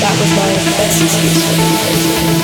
that was my best excuse for.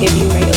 give you radio.